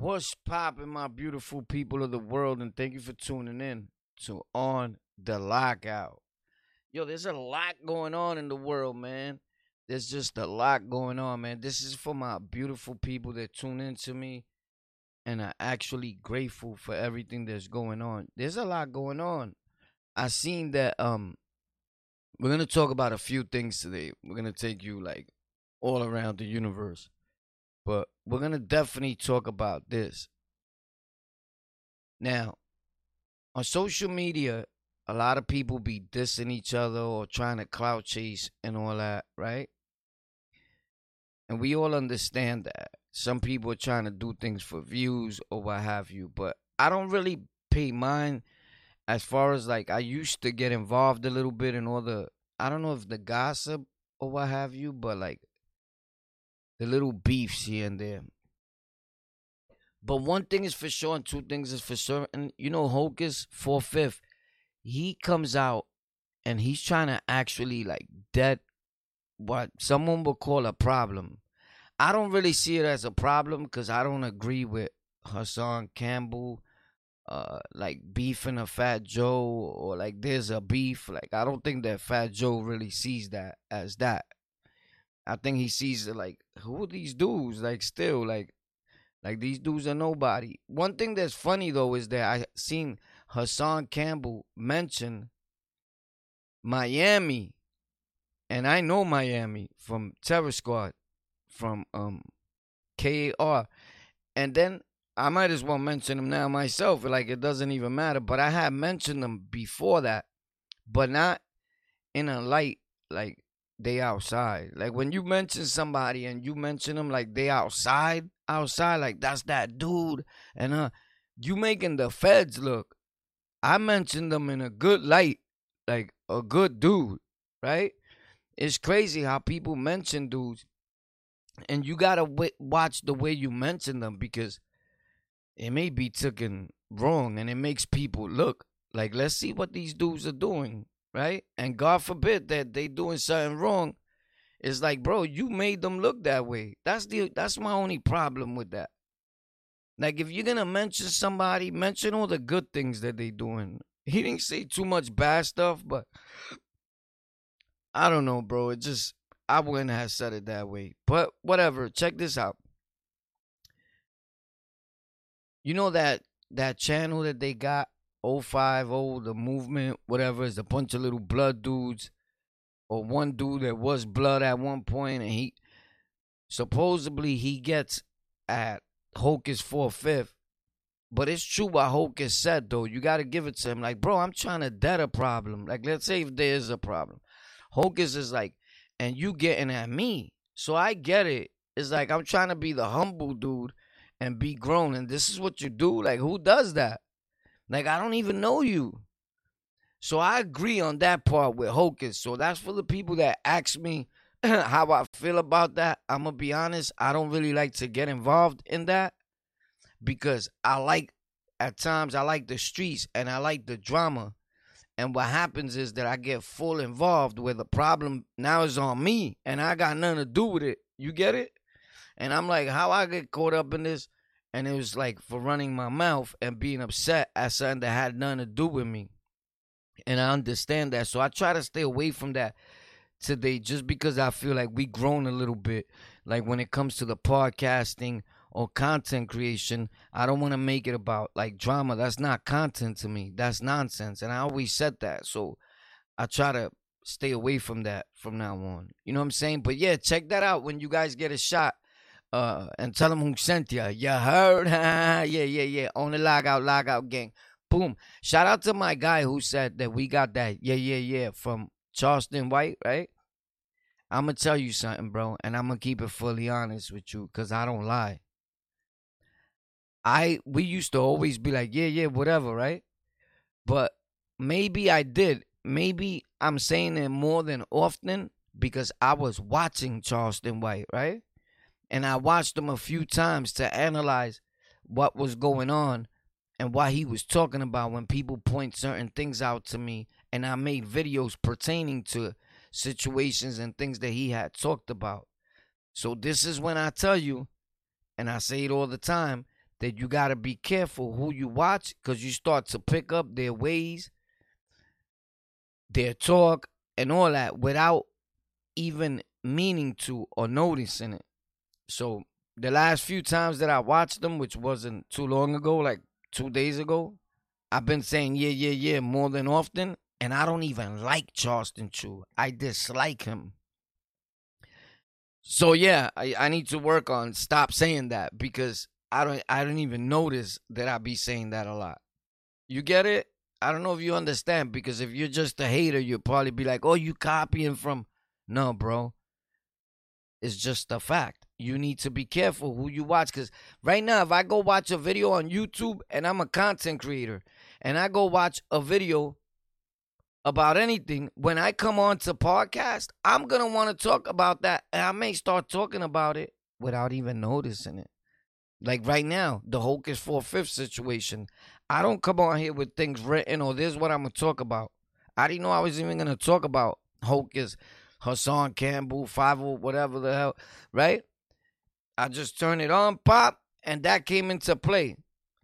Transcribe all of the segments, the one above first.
What's poppin', my beautiful people of the world, and thank you for tuning in to On the Lockout. Yo, there's a lot going on in the world, man. There's just a lot going on, man. This is for my beautiful people that tune in to me and are actually grateful for everything that's going on. There's a lot going on. I seen that um we're gonna talk about a few things today. We're gonna take you like all around the universe. But we're gonna definitely talk about this. Now, on social media, a lot of people be dissing each other or trying to clout chase and all that, right? And we all understand that. Some people are trying to do things for views or what have you, but I don't really pay mind as far as like I used to get involved a little bit in all the I don't know if the gossip or what have you, but like the little beefs here and there. But one thing is for sure, and two things is for certain. You know, Hocus four fifth, he comes out and he's trying to actually like dead what someone would call a problem. I don't really see it as a problem because I don't agree with Hassan Campbell, uh, like beefing a Fat Joe or like there's a beef. Like I don't think that Fat Joe really sees that as that. I think he sees like who are these dudes? Like still like like these dudes are nobody. One thing that's funny though is that I seen Hassan Campbell mention Miami, and I know Miami from Terror Squad, from um KAR, and then I might as well mention them now myself. Like it doesn't even matter, but I had mentioned them before that, but not in a light like they outside. Like when you mention somebody and you mention them like they outside, outside, like that's that dude, and uh, you making the feds look. I mentioned them in a good light, like a good dude, right? It's crazy how people mention dudes, and you gotta w- watch the way you mention them because it may be taken wrong, and it makes people look like let's see what these dudes are doing right? And God forbid that they doing something wrong. It's like, bro, you made them look that way. That's the that's my only problem with that. Like if you're gonna mention somebody, mention all the good things that they doing. He didn't say too much bad stuff, but I don't know, bro. It just I wouldn't have said it that way. But whatever. Check this out. You know that that channel that they got 050, the movement, whatever, is a bunch of little blood dudes. Or one dude that was blood at one point, and he supposedly he gets at Hocus four fifth. But it's true what Hocus said though. You gotta give it to him. Like, bro, I'm trying to dead a problem. Like, let's say if there is a problem. Hocus is like, and you getting at me. So I get it. It's like I'm trying to be the humble dude and be grown. And this is what you do. Like, who does that? Like I don't even know you. So I agree on that part with Hocus. So that's for the people that ask me how I feel about that. I'm gonna be honest, I don't really like to get involved in that because I like at times I like the streets and I like the drama. And what happens is that I get full involved where the problem now is on me and I got nothing to do with it. You get it? And I'm like, how I get caught up in this? And it was like for running my mouth and being upset at something that had nothing to do with me. And I understand that. So I try to stay away from that today just because I feel like we grown a little bit. Like when it comes to the podcasting or content creation, I don't want to make it about like drama. That's not content to me. That's nonsense. And I always said that. So I try to stay away from that from now on. You know what I'm saying? But yeah, check that out when you guys get a shot uh, and tell them who sent you. You heard? yeah, yeah, yeah. On the lockout, lockout gang. Boom. Shout out to my guy who said that we got that. Yeah, yeah, yeah. From Charleston White, right? I'm going to tell you something, bro. And I'm going to keep it fully honest with you because I don't lie. I we used to always be like, yeah, yeah, whatever, right? But maybe I did. Maybe I'm saying it more than often because I was watching Charleston White, right? And I watched him a few times to analyze what was going on and what he was talking about when people point certain things out to me and I made videos pertaining to situations and things that he had talked about. So this is when I tell you and I say it all the time that you got to be careful who you watch because you start to pick up their ways, their talk, and all that without even meaning to or noticing it. So the last few times that I watched them, which wasn't too long ago, like two days ago, I've been saying yeah, yeah, yeah more than often, and I don't even like Charleston Chew. I dislike him. So yeah, I, I need to work on stop saying that because I don't I don't even notice that I be saying that a lot. You get it? I don't know if you understand because if you're just a hater, you'll probably be like, "Oh, you copying from." No, bro. It's just a fact. You need to be careful who you watch because right now, if I go watch a video on YouTube and I'm a content creator and I go watch a video about anything, when I come on to podcast, I'm gonna want to talk about that, and I may start talking about it without even noticing it. Like right now, the Hocus four fifth situation. I don't come on here with things written or this is what I'm gonna talk about. I didn't know I was even gonna talk about Hocus, Hassan Campbell, Five oh, whatever the hell, right? I just turned it on, pop, and that came into play.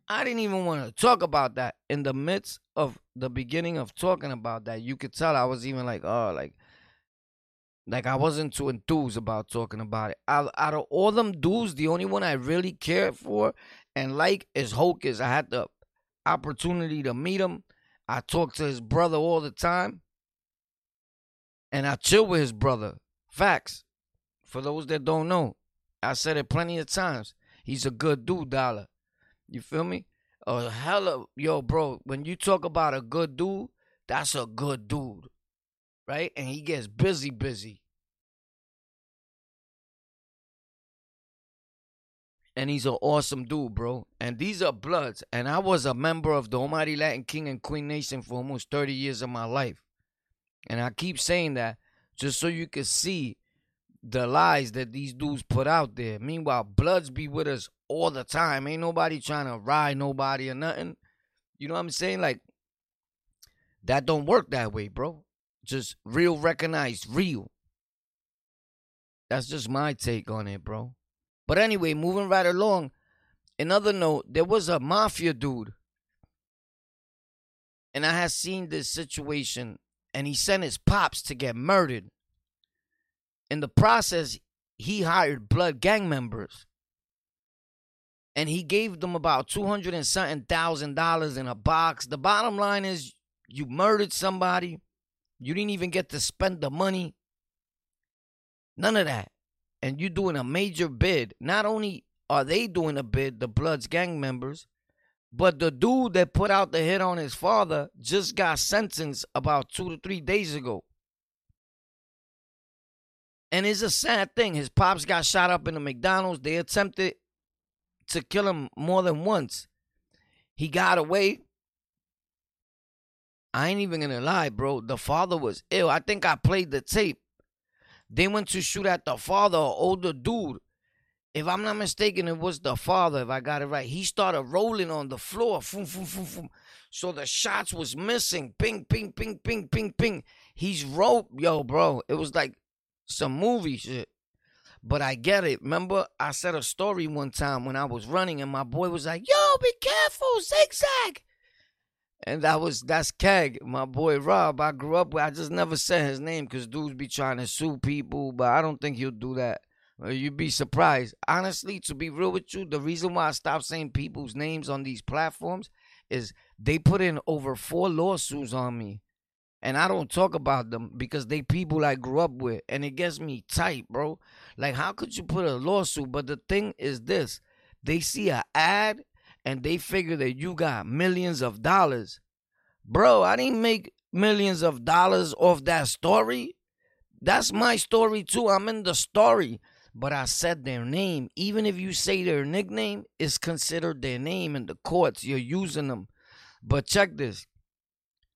I didn't even want to talk about that. In the midst of the beginning of talking about that, you could tell I was even like, oh, like, like I wasn't too enthused about talking about it. Out, out of all them dudes, the only one I really cared for and like is Hocus. I had the opportunity to meet him. I talk to his brother all the time. And I chill with his brother. Facts. For those that don't know, I said it plenty of times. He's a good dude, Dollar. You feel me? A hella yo, bro. When you talk about a good dude, that's a good dude, right? And he gets busy, busy. and he's an awesome dude, bro. And these are Bloods. And I was a member of the Almighty Latin King and Queen Nation for almost 30 years of my life. And I keep saying that just so you can see the lies that these dudes put out there. Meanwhile, Bloods be with us all the time. Ain't nobody trying to ride nobody or nothing. You know what I'm saying? Like, that don't work that way, bro. Just real recognized real. That's just my take on it, bro. But anyway, moving right along. Another note, there was a mafia dude. And I had seen this situation, and he sent his pops to get murdered. In the process, he hired blood gang members. And he gave them about two hundred and something thousand dollars in a box. The bottom line is you murdered somebody. You didn't even get to spend the money. None of that and you're doing a major bid, not only are they doing a bid, the Bloods gang members, but the dude that put out the hit on his father just got sentenced about two to three days ago. And it's a sad thing. His pops got shot up in the McDonald's. They attempted to kill him more than once. He got away. I ain't even gonna lie, bro. The father was ill. I think I played the tape. They went to shoot at the father, older dude. If I'm not mistaken, it was the father, if I got it right. He started rolling on the floor. Foom, foom, foom, foom. So the shots was missing. Ping, ping, ping, ping, ping, ping. He's rope. Yo, bro. It was like some movie shit. But I get it. Remember, I said a story one time when I was running, and my boy was like, Yo, be careful, zigzag. And that was that's Keg, my boy Rob. I grew up with. I just never said his name because dudes be trying to sue people, but I don't think he'll do that. Uh, you'd be surprised. Honestly, to be real with you, the reason why I stopped saying people's names on these platforms is they put in over four lawsuits on me. And I don't talk about them because they people I grew up with. And it gets me tight, bro. Like, how could you put a lawsuit? But the thing is this they see an ad and they figure that you got millions of dollars. Bro, I didn't make millions of dollars off that story. That's my story too. I'm in the story. But I said their name. Even if you say their nickname, it's considered their name in the courts. You're using them. But check this.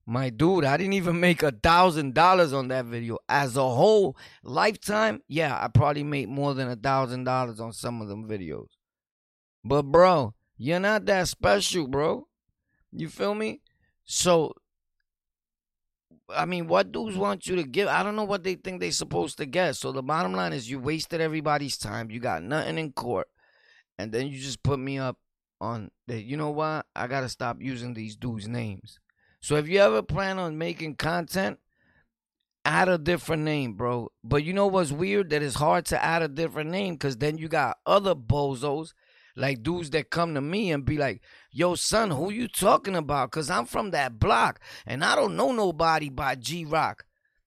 My dude, I didn't even make a thousand dollars on that video. As a whole lifetime, yeah, I probably made more than a thousand dollars on some of them videos. But bro, you're not that special, bro. You feel me? So, I mean, what dudes want you to give? I don't know what they think they're supposed to get. So the bottom line is, you wasted everybody's time. You got nothing in court, and then you just put me up on that. You know what? I gotta stop using these dudes' names. So if you ever plan on making content, add a different name, bro. But you know what's weird? That it's hard to add a different name because then you got other bozos, like dudes that come to me and be like, yo, son, who you talking about? Because I'm from that block and I don't know nobody by G Rock.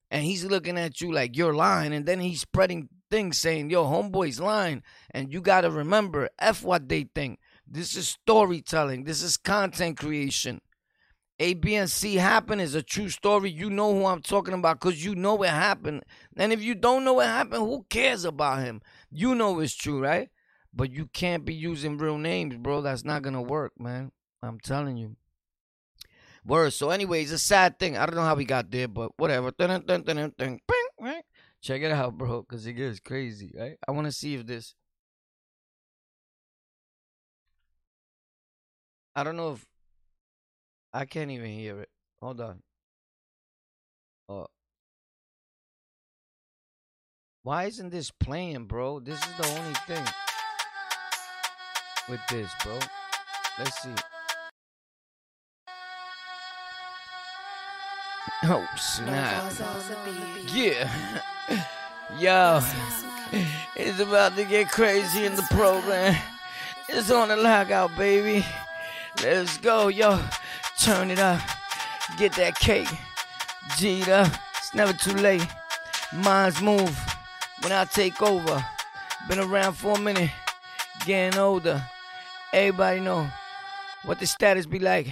And he's looking at you like you're lying. And then he's spreading things saying, yo, homeboy's lying. And you got to remember, F what they think. This is storytelling, this is content creation. A, B, and C happened is a true story. You know who I'm talking about because you know it happened. And if you don't know what happened, who cares about him? You know it's true, right? But you can't be using real names, bro. That's not gonna work, man. I'm telling you. Word. So, anyways, a sad thing. I don't know how we got there, but whatever. Check it out, bro, because it gets crazy, right? I want to see if this. I don't know if I can't even hear it. Hold on. Oh. Why isn't this playing, bro? This is the only thing with this, bro. Let's see. Oh, snap. Yeah. Yo. It's about to get crazy in the program. It's on the lockout, baby. Let's go, yo. Turn it up. Get that cake. G'd up. It's never too late. Minds move when I take over. Been around for a minute. Getting older. Everybody know what the status be like.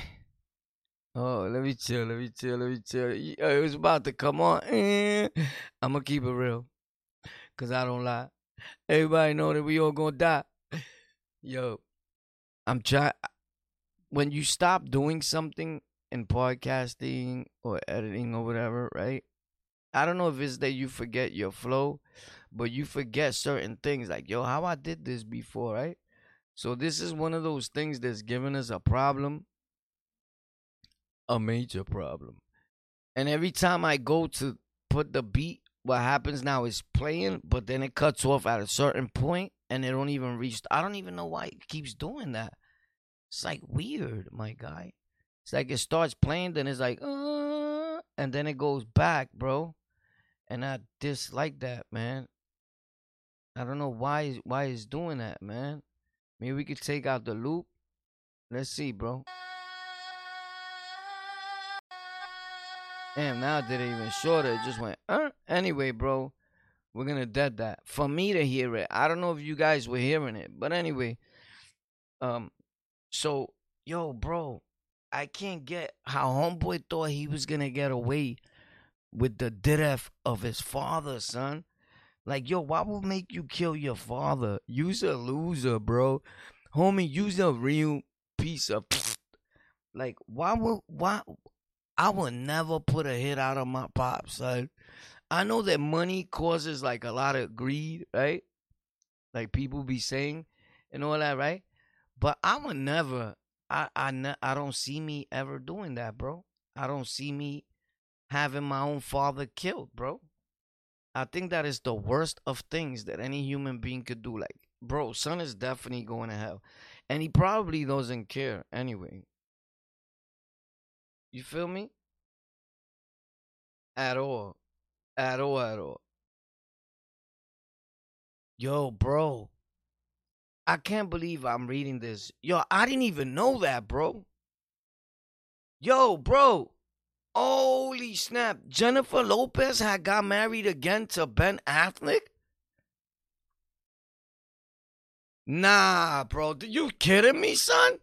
Oh, let me chill, let me chill, let me chill. It was about to come on. I'm gonna keep it real. Cause I don't lie. Everybody know that we all gonna die. Yo, I'm trying when you stop doing something in podcasting or editing or whatever, right? I don't know if it's that you forget your flow, but you forget certain things like, yo, how I did this before, right? So this is one of those things that's giving us a problem, a major problem. And every time I go to put the beat, what happens now is playing, but then it cuts off at a certain point and it don't even reach. I don't even know why it keeps doing that. It's like weird, my guy. It's like it starts playing, then it's like, uh, and then it goes back, bro. And I dislike that, man. I don't know why why it's doing that, man. Maybe we could take out the loop. Let's see, bro. Damn, now it didn't even shorter. It just went, uh. Anyway, bro, we're gonna dead that. For me to hear it, I don't know if you guys were hearing it, but anyway, um, so, yo, bro, I can't get how homeboy thought he was gonna get away with the death of his father, son. Like, yo, why would make you kill your father? You's a loser, bro. Homie, you's a real piece of like why would why I would never put a hit out of my pop, son. I know that money causes like a lot of greed, right? Like people be saying and all that, right? But I would never. I I I don't see me ever doing that, bro. I don't see me having my own father killed, bro. I think that is the worst of things that any human being could do. Like, bro, son is definitely going to hell, and he probably doesn't care anyway. You feel me? At all, at all, at all. Yo, bro. I can't believe I'm reading this. Yo, I didn't even know that, bro. Yo, bro. Holy snap. Jennifer Lopez had got married again to Ben Affleck? Nah, bro. You kidding me, son?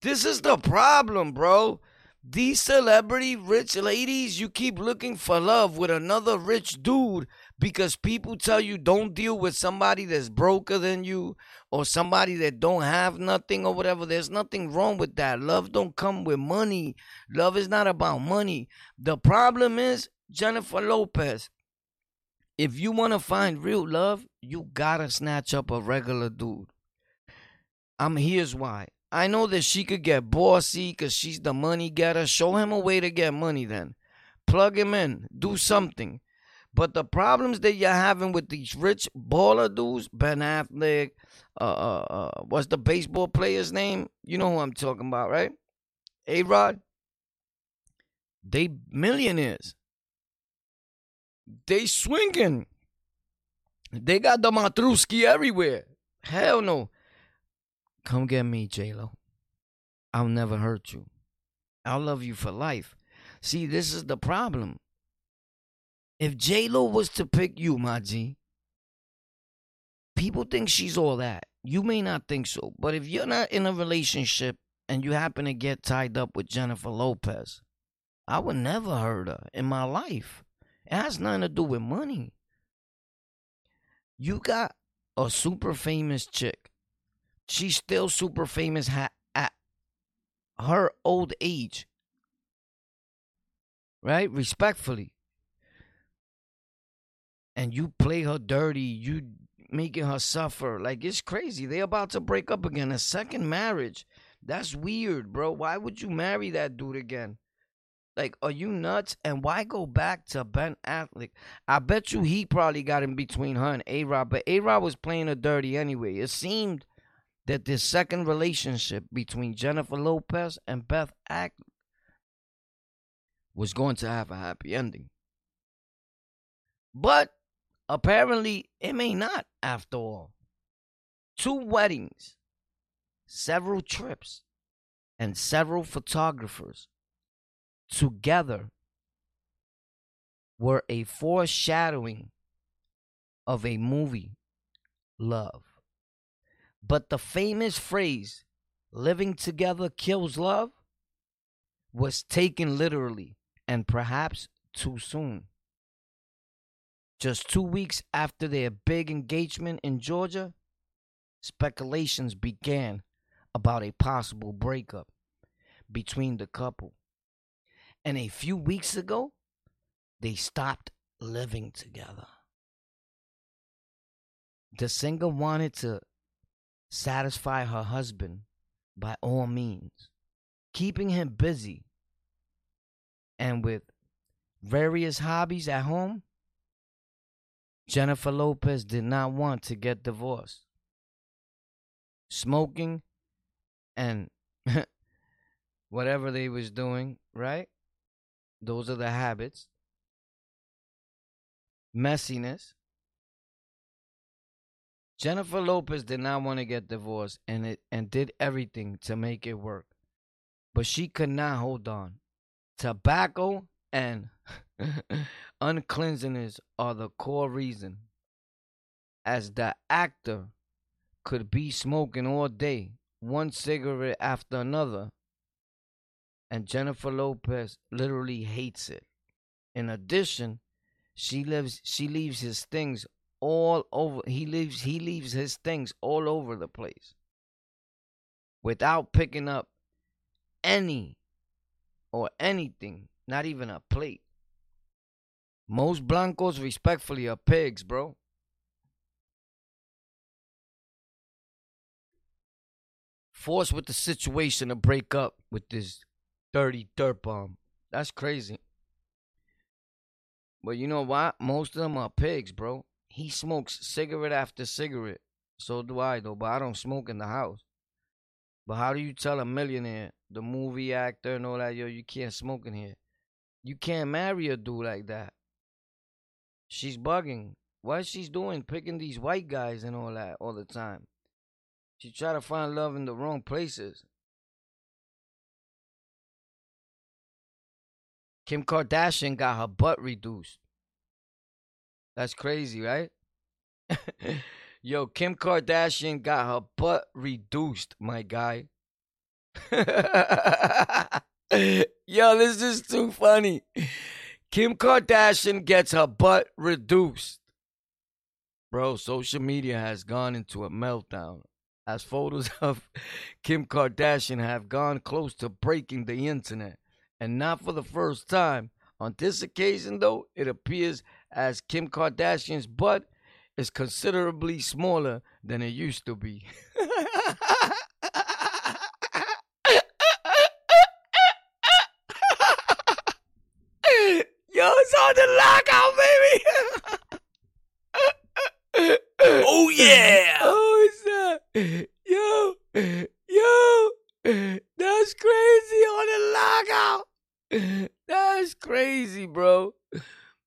This is the problem, bro. These celebrity rich ladies, you keep looking for love with another rich dude because people tell you don't deal with somebody that's broker than you or somebody that don't have nothing or whatever. There's nothing wrong with that. Love don't come with money. Love is not about money. The problem is jennifer lopez if you want to find real love you gotta snatch up a regular dude. I'm here's why. I know that she could get bossy because she's the money getter. Show him a way to get money then. Plug him in. Do something But the problems that you're having with these rich baller dudes, Ben Affleck, uh, uh, uh, what's the baseball player's name? You know who I'm talking about, right? A Rod. They millionaires. They swinging. They got the Matruski everywhere. Hell no. Come get me, J Lo. I'll never hurt you. I'll love you for life. See, this is the problem. If J Lo was to pick you, my G, people think she's all that. You may not think so, but if you're not in a relationship and you happen to get tied up with Jennifer Lopez, I would never hurt her in my life. It has nothing to do with money. You got a super famous chick. She's still super famous at her old age. Right? Respectfully. And you play her dirty. You making her suffer. Like it's crazy. They about to break up again. A second marriage. That's weird, bro. Why would you marry that dude again? Like, are you nuts? And why go back to Ben Affleck? I bet you he probably got in between her and A Rod, but A Rod was playing her dirty anyway. It seemed that this second relationship between Jennifer Lopez and Ben Affleck was going to have a happy ending. But apparently, it may not after all. Two weddings, several trips, and several photographers together were a foreshadowing of a movie, Love. But the famous phrase, living together kills love, was taken literally and perhaps too soon. Just two weeks after their big engagement in Georgia, speculations began about a possible breakup between the couple. And a few weeks ago, they stopped living together. The singer wanted to satisfy her husband by all means, keeping him busy and with various hobbies at home. Jennifer Lopez did not want to get divorced. Smoking and whatever they was doing, right? Those are the habits. Messiness. Jennifer Lopez did not want to get divorced and it and did everything to make it work. But she could not hold on. Tobacco and uncleanliness are the core reason. As the actor could be smoking all day, one cigarette after another, and Jennifer Lopez literally hates it. In addition, she lives she leaves his things all over he leaves he leaves his things all over the place without picking up any or anything, not even a plate. Most blancos respectfully are pigs, bro. Forced with the situation to break up with this dirty dirt bomb. That's crazy. But you know what? Most of them are pigs, bro. He smokes cigarette after cigarette. So do I, though, but I don't smoke in the house. But how do you tell a millionaire, the movie actor, and all that, yo, you can't smoke in here? You can't marry a dude like that. She's bugging. What she's doing, picking these white guys and all that all the time. She try to find love in the wrong places. Kim Kardashian got her butt reduced. That's crazy, right? Yo, Kim Kardashian got her butt reduced, my guy. Yo, this is too funny. Kim Kardashian gets her butt reduced. Bro, social media has gone into a meltdown as photos of Kim Kardashian have gone close to breaking the internet and not for the first time. On this occasion, though, it appears as Kim Kardashian's butt is considerably smaller than it used to be. about the lockout, baby. oh yeah. Oh, is that Yo, yo, that's crazy on the lockout. That's crazy, bro.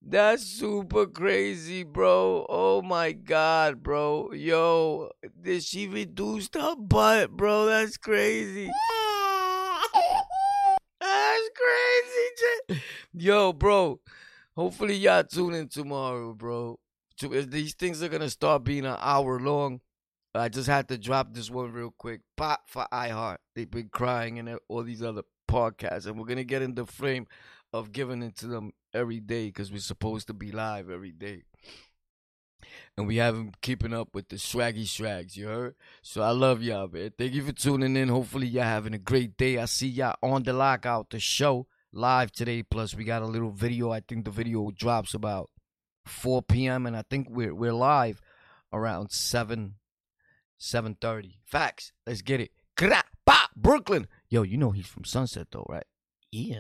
That's super crazy, bro. Oh my god, bro. Yo, did she reduce her butt, bro? That's crazy. That's crazy. Yo, bro, Hopefully y'all tune in tomorrow, bro. These things are gonna start being an hour long. I just had to drop this one real quick. Pop for iHeart. They've been crying and all these other podcasts, and we're gonna get in the frame of giving it to them every day because we're supposed to be live every day. And we haven't keeping up with the swaggy swags, you heard? So I love y'all, man. Thank you for tuning in. Hopefully y'all having a great day. I see y'all on the lockout, the show live today. Plus we got a little video. I think the video drops about 4 p.m. and I think we're we're live around 7 7:30. Facts. Let's get it. Brooklyn. Yo, you know he's from Sunset though, right? Yeah.